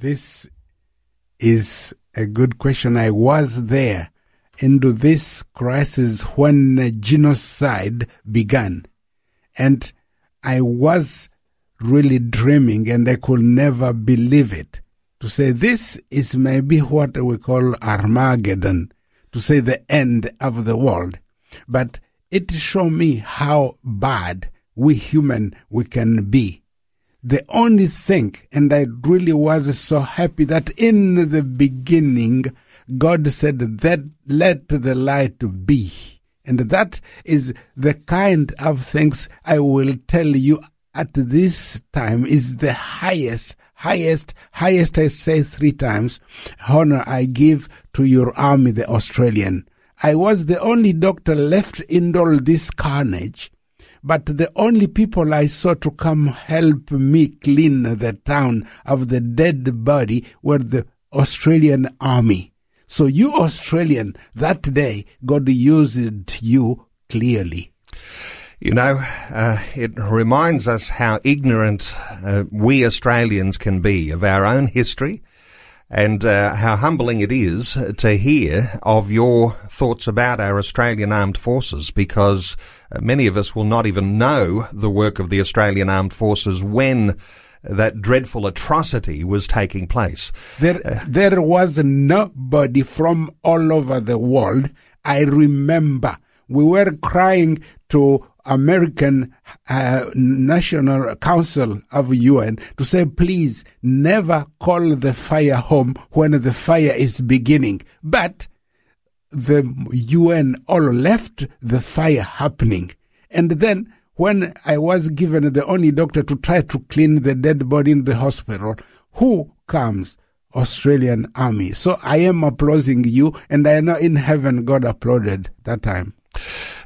This is a good question. I was there into this crisis when genocide began. And I was really dreaming and I could never believe it. To say this is maybe what we call Armageddon, to say the end of the world. But it showed me how bad we human we can be. The only thing, and I really was so happy that in the beginning, God said that let the light be. And that is the kind of things I will tell you at this time is the highest, highest, highest, I say three times, honor I give to your army, the Australian. I was the only doctor left in all this carnage. But the only people I saw to come help me clean the town of the dead body were the Australian army. So you Australian, that day, God used you clearly. You know, uh, it reminds us how ignorant uh, we Australians can be of our own history and uh, how humbling it is to hear of your thoughts about our Australian Armed Forces because uh, many of us will not even know the work of the Australian Armed Forces when that dreadful atrocity was taking place. There, uh, there was nobody from all over the world. I remember we were crying to American uh, National Council of UN to say, please never call the fire home when the fire is beginning. But the UN all left the fire happening. And then when I was given the only doctor to try to clean the dead body in the hospital, who comes? Australian Army. So I am applauding you, and I know in heaven God applauded that time.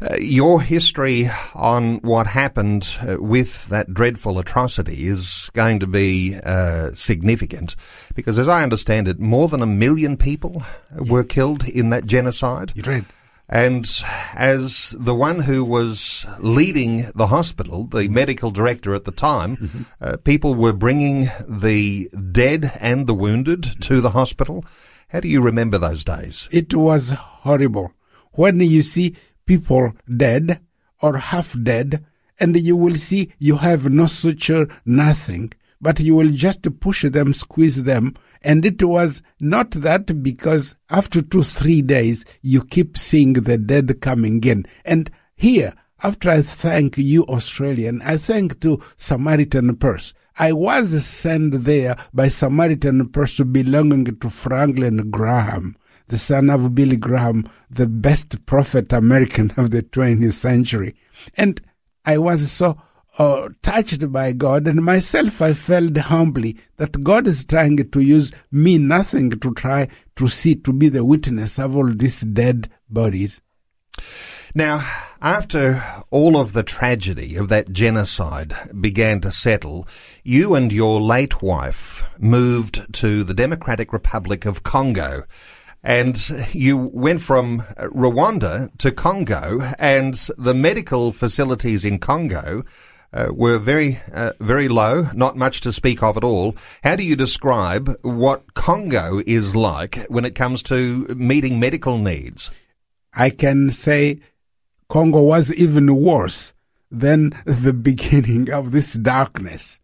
Uh, your history on what happened uh, with that dreadful atrocity is going to be uh, significant because, as I understand it, more than a million people were killed in that genocide. You're right. And as the one who was leading the hospital, the medical director at the time, mm-hmm. uh, people were bringing the dead and the wounded to the hospital. How do you remember those days? It was horrible. When you see people dead or half dead, and you will see you have no suture, nothing, but you will just push them, squeeze them. And it was not that because after two, three days, you keep seeing the dead coming in. And here, after I thank you, Australian, I thank to Samaritan Purse. I was sent there by Samaritan Purse belonging to Franklin Graham the son of Billy Graham, the best prophet American of the 20th century. And I was so uh, touched by God, and myself I felt humbly that God is trying to use me nothing to try to see, to be the witness of all these dead bodies. Now, after all of the tragedy of that genocide began to settle, you and your late wife moved to the Democratic Republic of Congo and you went from Rwanda to Congo, and the medical facilities in Congo uh, were very, uh, very low, not much to speak of at all. How do you describe what Congo is like when it comes to meeting medical needs? I can say Congo was even worse than the beginning of this darkness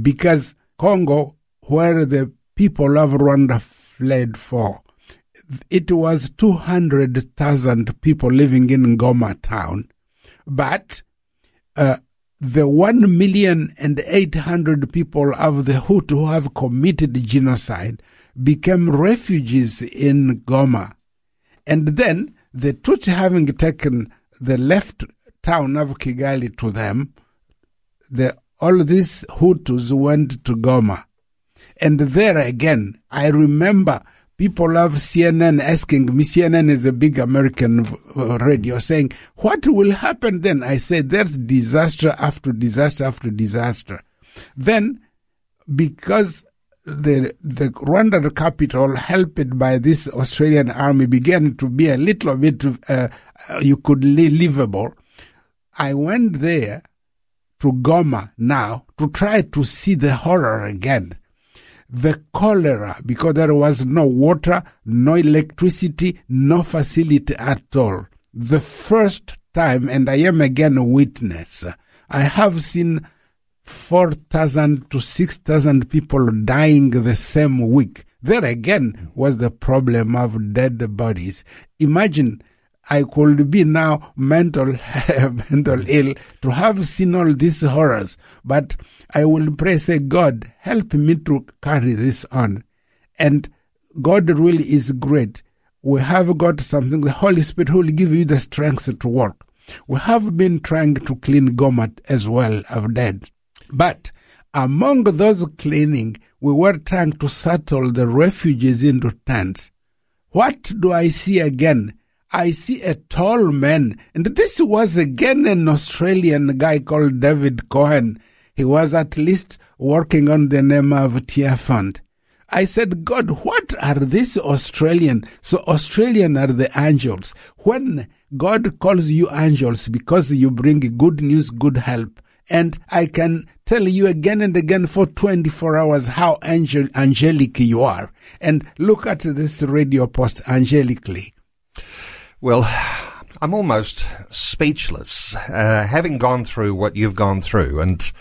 because Congo, where the people of Rwanda fled for, it was 200,000 people living in Goma town, but uh, the 1 million and 800 people of the Hutu who have committed genocide became refugees in Goma. And then the Tutsi having taken the left town of Kigali to them, the, all these Hutus went to Goma. And there again, I remember people love CNN asking me, CNN is a big American radio, saying, What will happen then? I said, There's disaster after disaster after disaster. Then, because the the Rwanda capital, helped by this Australian army, began to be a little bit uh, you could live livable. I went there to Goma now to try to see the horror again. The cholera, because there was no water, no electricity, no facility at all. The first time, and I am again a witness, I have seen 4,000 to 6,000 people dying the same week. There again was the problem of dead bodies. Imagine I could be now mental, mental ill to have seen all these horrors, but I will pray, say, God, help me to carry this on. And God really is great. We have got something, the Holy Spirit will give you the strength to work. We have been trying to clean Gomat as well of dead. But among those cleaning, we were trying to settle the refugees into tents. What do I see again? I see a tall man, and this was again an Australian guy called David Cohen. He was at least working on the name of Tearfund. I said, God, what are these Australian? So Australian are the angels. When God calls you angels because you bring good news, good help, and I can tell you again and again for 24 hours how angel, angelic you are. And look at this radio post angelically. Well, I'm almost speechless, uh, having gone through what you've gone through, and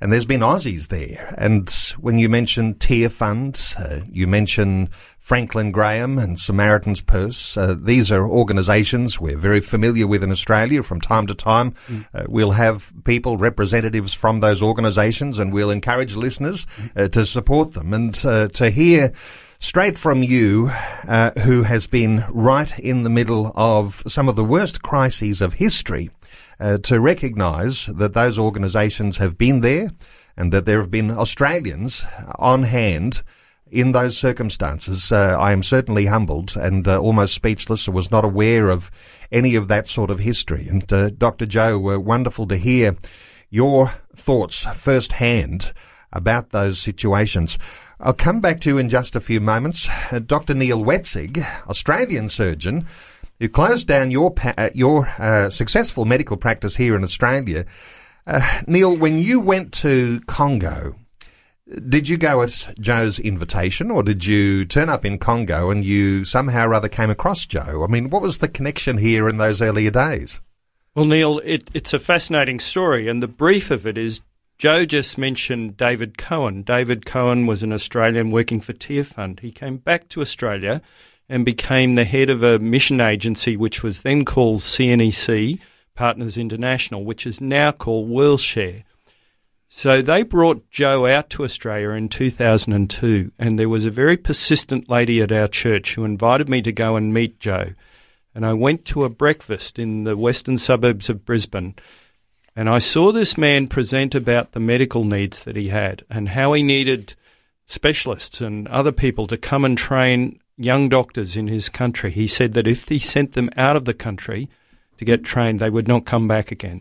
and there's been Aussies there. And when you mention Tearfund, uh, you mention Franklin Graham and Samaritan's Purse. Uh, these are organisations we're very familiar with in Australia. From time to time, mm. uh, we'll have people, representatives from those organisations, and we'll encourage listeners uh, to support them. And uh, to hear straight from you, uh, who has been right in the middle of some of the worst crises of history, uh, to recognise that those organisations have been there and that there have been Australians on hand in those circumstances, uh, I am certainly humbled and uh, almost speechless. I was not aware of any of that sort of history. And uh, Dr. Joe, wonderful to hear your thoughts firsthand about those situations. I'll come back to you in just a few moments. Uh, Dr. Neil Wetzig, Australian surgeon, who closed down your pa- your uh, successful medical practice here in Australia. Uh, Neil, when you went to Congo, did you go at Joe's invitation or did you turn up in Congo and you somehow or other came across Joe? I mean, what was the connection here in those earlier days? Well, Neil, it, it's a fascinating story, and the brief of it is Joe just mentioned David Cohen. David Cohen was an Australian working for Tearfund. He came back to Australia and became the head of a mission agency which was then called CNEC, Partners International, which is now called WorldShare. So they brought Joe out to Australia in 2002, and there was a very persistent lady at our church who invited me to go and meet Joe. And I went to a breakfast in the western suburbs of Brisbane, and I saw this man present about the medical needs that he had and how he needed specialists and other people to come and train young doctors in his country. He said that if he sent them out of the country to get trained, they would not come back again.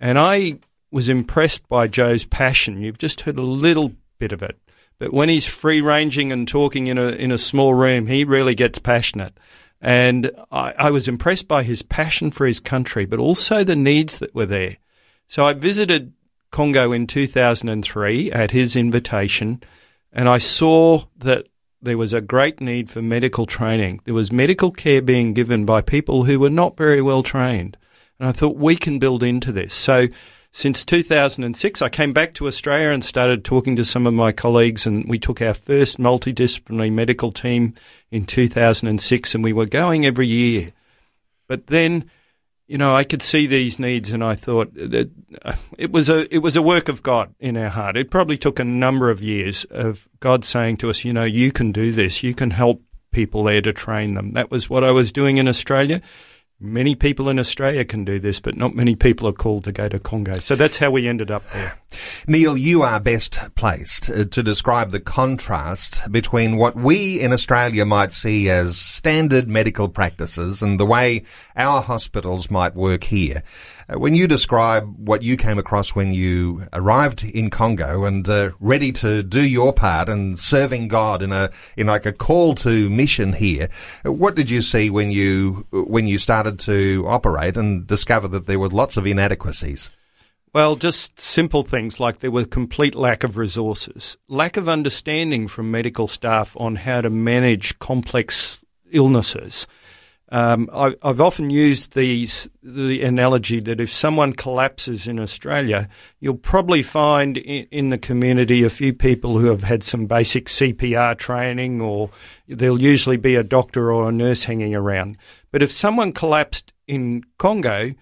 And I was impressed by Joe's passion. You've just heard a little bit of it. But when he's free ranging and talking in a in a small room, he really gets passionate. And I, I was impressed by his passion for his country, but also the needs that were there. So I visited Congo in 2003 at his invitation, and I saw that there was a great need for medical training. There was medical care being given by people who were not very well trained. And I thought we can build into this. So since 2006, I came back to Australia and started talking to some of my colleagues, and we took our first multidisciplinary medical team in 2006, and we were going every year. But then, you know, I could see these needs, and I thought that uh, it was a it was a work of God in our heart. It probably took a number of years of God saying to us, you know, you can do this, you can help people there to train them. That was what I was doing in Australia Many people in Australia can do this, but not many people are called to go to Congo. So that's how we ended up there. Neil, you are best placed uh, to describe the contrast between what we in Australia might see as standard medical practices and the way our hospitals might work here. Uh, when you describe what you came across when you arrived in Congo and uh, ready to do your part and serving God in a in like a call to mission here, uh, what did you see when you when you started to operate and discover that there were lots of inadequacies? Well, just simple things like there was complete lack of resources, lack of understanding from medical staff on how to manage complex illnesses. Um, I, have often used these the analogy that if someone collapses in Australia, you'll probably find in, in, the community a few people who have had some basic CPR training, or there'll usually be a doctor or a nurse hanging around. But if someone collapsed in Congo,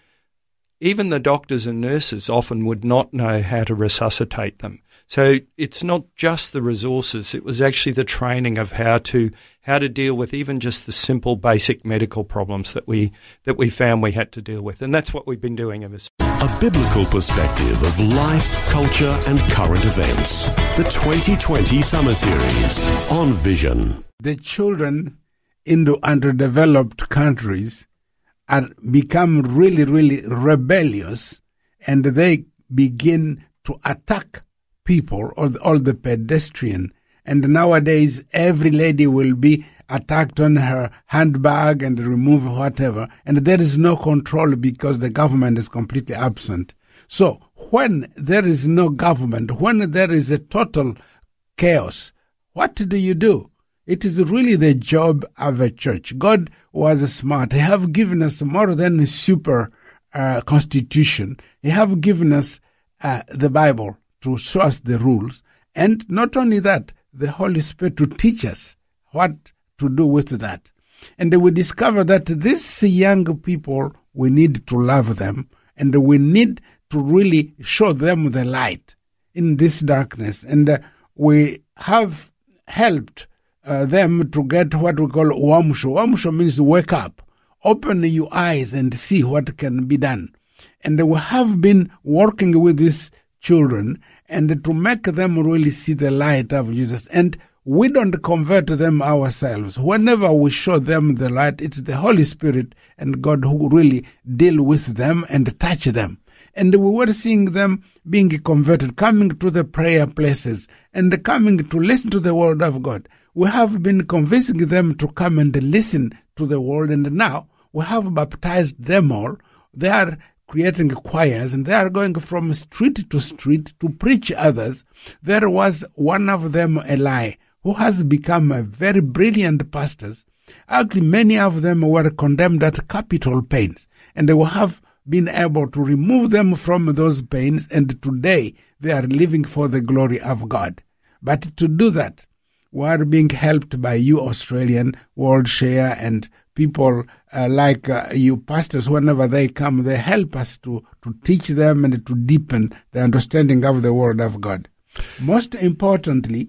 even the doctors and nurses often would not know how to resuscitate them. So it's not just the resources; it was actually the training of how to how to deal with even just the simple, basic medical problems that we that we found we had to deal with, and that's what we've been doing ever since. A biblical perspective of life, culture, and current events. The 2020 Summer Series on Vision. The children in the underdeveloped countries are become really, really rebellious, and they begin to attack people or all the pedestrian. And nowadays, every lady will be attacked on her handbag and remove whatever. And there is no control because the government is completely absent. So when there is no government, when there is a total chaos, what do you do? It is really the job of a church. God was smart. He have given us more than a super uh, constitution. He have given us uh, the Bible to show us the rules. And not only that, the Holy Spirit to teach us what to do with that. And we discover that these young people, we need to love them and we need to really show them the light in this darkness. And uh, we have helped uh, them to get what we call uamsho. Uamsho means wake up, open your eyes and see what can be done. And we have been working with these children and to make them really see the light of Jesus. And we don't convert them ourselves. Whenever we show them the light, it's the Holy Spirit and God who really deal with them and touch them. And we were seeing them being converted, coming to the prayer places and coming to listen to the word of God. We have been convincing them to come and listen to the word and now we have baptized them all. They are creating choirs and they are going from street to street to preach others. There was one of them, Eli, who has become a very brilliant pastor. Actually, many of them were condemned at capital pains and they will have been able to remove them from those pains and today they are living for the glory of God. But to do that, we are being helped by you Australian World Share and people uh, like uh, you pastors, whenever they come, they help us to, to teach them and to deepen the understanding of the Word of God. Most importantly,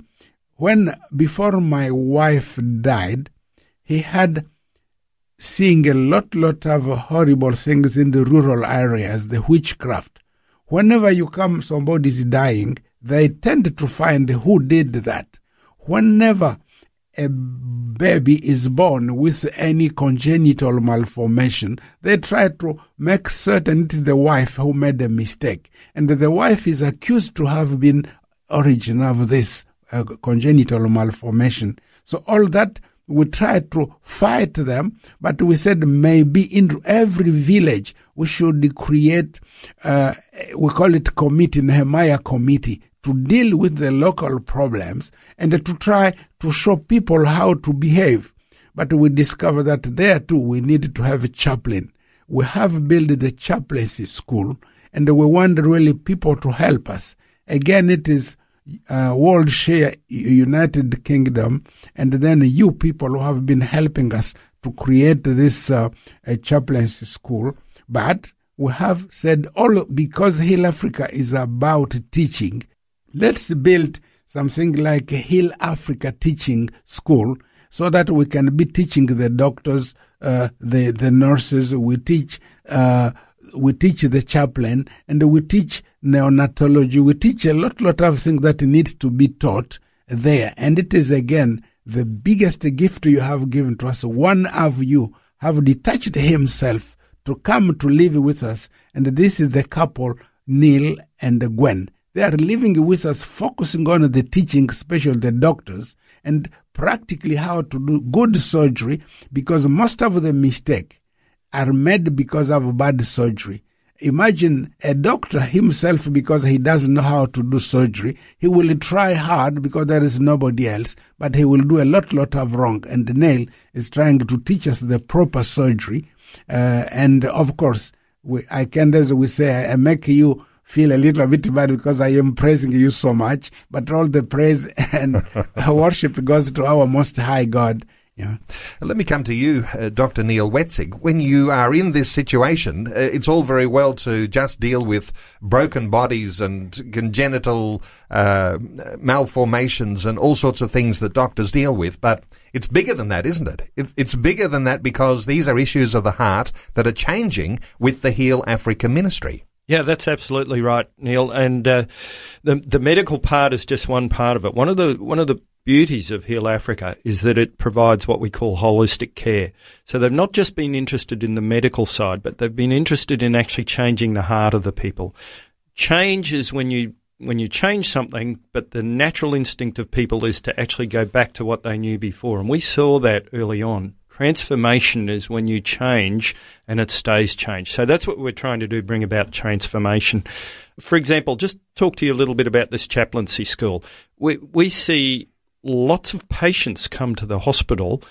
when before my wife died, he had seeing a lot, lot of horrible things in the rural areas, the witchcraft. Whenever you come, somebody's dying, they tend to find who did that. Whenever a baby is born with any congenital malformation, they try to make certain it is the wife who made a mistake. And the wife is accused to have been origin of this uh, congenital malformation. So all that we try to fight them, but we said maybe in every village we should create, uh, we call it committee, Nehemiah committee, to deal with the local problems and to try to show people how to behave. But we discover that there too we need to have a chaplain. We have built the chaplaincy school and we want really people to help us. Again, it is uh, World Share United Kingdom and then you people who have been helping us to create this uh, chaplaincy school. But we have said all because Heal Africa is about teaching Let's build something like a Heal Africa Teaching School so that we can be teaching the doctors, uh, the the nurses. We teach uh, we teach the chaplain, and we teach neonatology. We teach a lot lot of things that needs to be taught there, and it is again the biggest gift you have given to us. One of you have detached himself to come to live with us, and this is the couple Neil and Gwen. They are living with us, focusing on the teaching, especially the doctors, and practically how to do good surgery because most of the mistake are made because of bad surgery. Imagine a doctor himself because he doesn't know how to do surgery. He will try hard because there is nobody else, but he will do a lot, lot of wrong. And Neil is trying to teach us the proper surgery. Uh, and of course, we, I can, as we say, I make you feel a little bit bad because I am praising you so much, but all the praise and worship goes to our most high God. Yeah. Let me come to you, uh, Dr. Neil Wetzig. When you are in this situation, uh, it's all very well to just deal with broken bodies and congenital uh, malformations and all sorts of things that doctors deal with, but it's bigger than that, isn't it? it? It's bigger than that because these are issues of the heart that are changing with the Heal Africa ministry. Yeah, that's absolutely right, Neil. And uh, the the medical part is just one part of it. One of the one of the beauties of Heal Africa is that it provides what we call holistic care. So they've not just been interested in the medical side, but they've been interested in actually changing the heart of the people. Change is when you when you change something, but the natural instinct of people is to actually go back to what they knew before. And we saw that early on. Transformation is when you change and it stays changed. So that's what we're trying to do, bring about transformation. For example, just talk to you a little bit about this chaplaincy school. We, we see lots of patients come to the hospital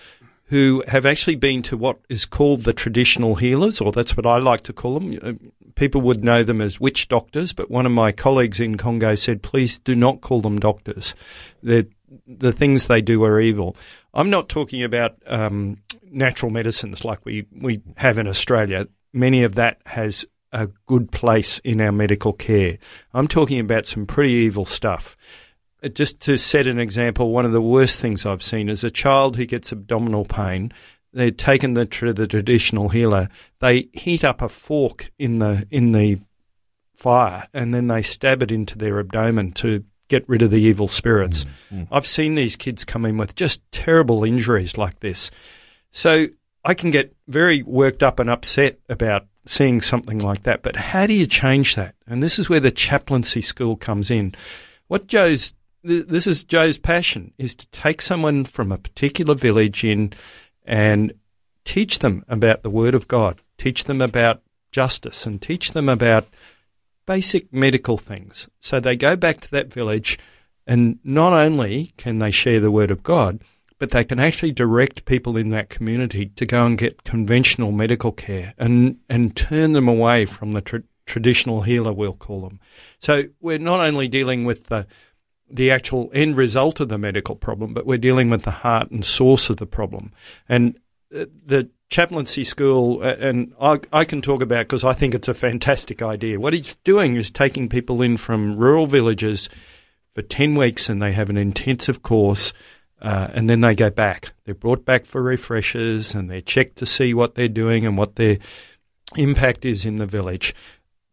who have actually been to what is called the traditional healers, or that's what I like to call them. Uh, people would know them as witch doctors, but one of my colleagues in Congo said, please do not call them doctors. They're, the things they do are evil. I'm not talking about um, natural medicines like we, we have in Australia. Many of that has a good place in our medical care. I'm talking about some pretty evil stuff just to set an example, one of the worst things I've seen is a child who gets abdominal pain. They're taken the, to the traditional healer. They heat up a fork in the in the fire, and then they stab it into their abdomen to get rid of the evil spirits. Mm-hmm. I've seen these kids come in with just terrible injuries like this. So I can get very worked up and upset about seeing something like that. But how do you change that? And this is where the chaplaincy school comes in. What Joe's this is Joe's passion is to take someone from a particular village in and teach them about the Word of God, teach them about justice, and teach them about basic medical things. So they go back to that village, and not only can they share the Word of God, but they can actually direct people in that community to go and get conventional medical care and, and turn them away from the tra- traditional healer, we'll call them. So we're not only dealing with the the actual end result of the medical problem, but we're dealing with the heart and source of the problem. And uh, the chaplaincy school, uh, and I, I can talk about because I think it's a fantastic idea. What he's doing is taking people in from rural villages for 10 weeks and they have an intensive course. Uh, and then they go back. They're brought back for refreshers and they're checked to see what they're doing and what their impact is in the village.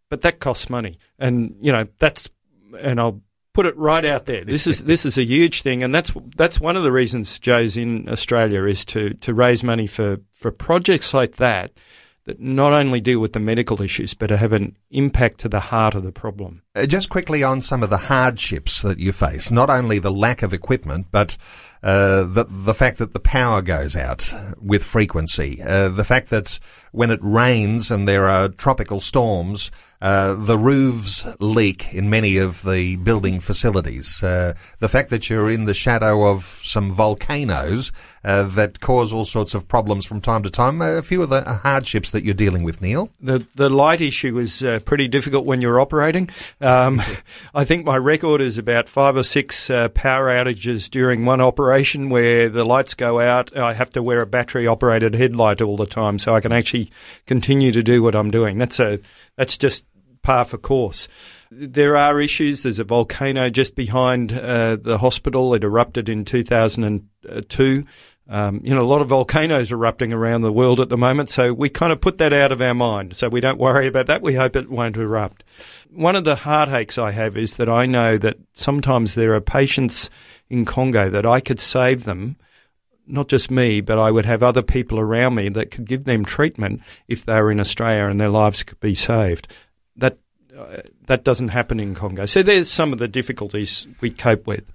But that costs money. And, you know, that's, and I'll put it right out there. This is this is a huge thing, and that's that's one of the reasons Joe's in Australia is to to raise money for for projects like that that not only deal with the medical issues but have an impact to the heart of the problem. Uh, just quickly on some of the hardships that you face, not only the lack of equipment, but uh, the the fact that the power goes out with frequency, uh, the fact that when it rains and there are tropical storms, uh, the roofs leak in many of the building facilities. Uh, the fact that you're in the shadow of some volcanoes uh, that cause all sorts of problems from time to time. A few of the hardships that you're dealing with, Neil. The the light issue is pretty difficult when you're operating. Um, I think my record is about five or six power outages during one operation where the lights go out. I have to wear a battery operated headlight all the time so I can actually continue to do what I'm doing. That's a that's just par for course. There are issues. There's a volcano just behind uh, the hospital. It erupted in 2002. Um, you know, a lot of volcanoes erupting around the world at the moment, so we kind of put that out of our mind. So we don't worry about that. We hope it won't erupt. One of the heartaches I have is that I know that sometimes there are patients in Congo that I could save them, not just me, but I would have other people around me that could give them treatment if they were in Australia and their lives could be saved. That uh, that doesn't happen in Congo. So there's some of the difficulties we cope with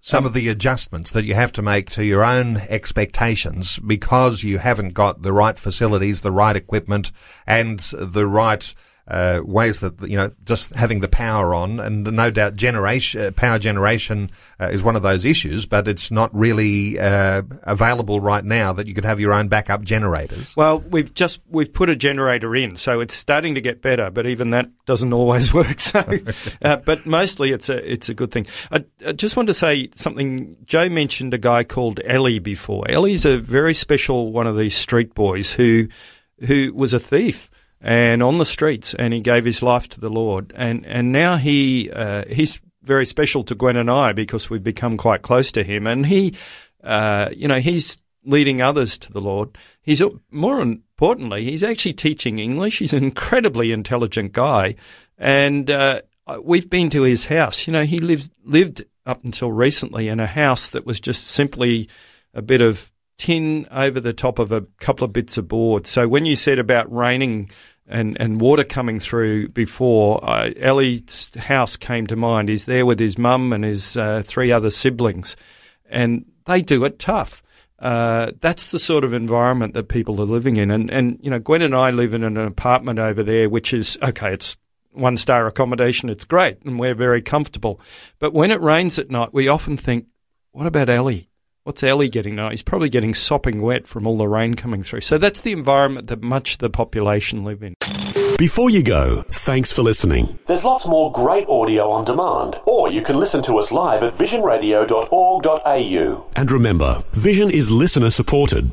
some of the adjustments that you have to make to your own expectations because you haven't got the right facilities, the right equipment, and the right uh, ways that you know just having the power on, and no doubt generation uh, power generation uh, is one of those issues, but it's not really uh, available right now that you could have your own backup generators. Well, we've just we've put a generator in, so it's starting to get better, but even that doesn't always work. So, uh, but mostly it's a it's a good thing. I, I just want to say something. Joe mentioned a guy called Ellie before. Ellie's a very special one of these street boys who who was a thief and on the streets, and he gave his life to the Lord. And and now he uh, he's very special to Gwen and I because we've become quite close to him, and he, uh, you know, he's leading others to the Lord. He's more importantly, he's actually teaching English. He's an incredibly intelligent guy, and uh, we've been to his house. You know, he lives lived up until recently in a house that was just simply a bit of tin over the top of a couple of bits of board. So when you said about raining and, and water coming through before, uh, Ellie's house came to mind. He's there with his mum and his uh, three other siblings, and they do it tough. Uh, that's the sort of environment that people are living in. And, and, you know, Gwen and I live in an apartment over there, which is, okay, it's one star accommodation, it's great, and we're very comfortable. But when it rains at night, we often think, what about Ellie? What's Ellie getting now? He's probably getting sopping wet from all the rain coming through. So that's the environment that much of the population live in. Before you go, thanks for listening. There's lots more great audio on demand, or you can listen to us live at visionradio.org.au. And remember, Vision is listener supported.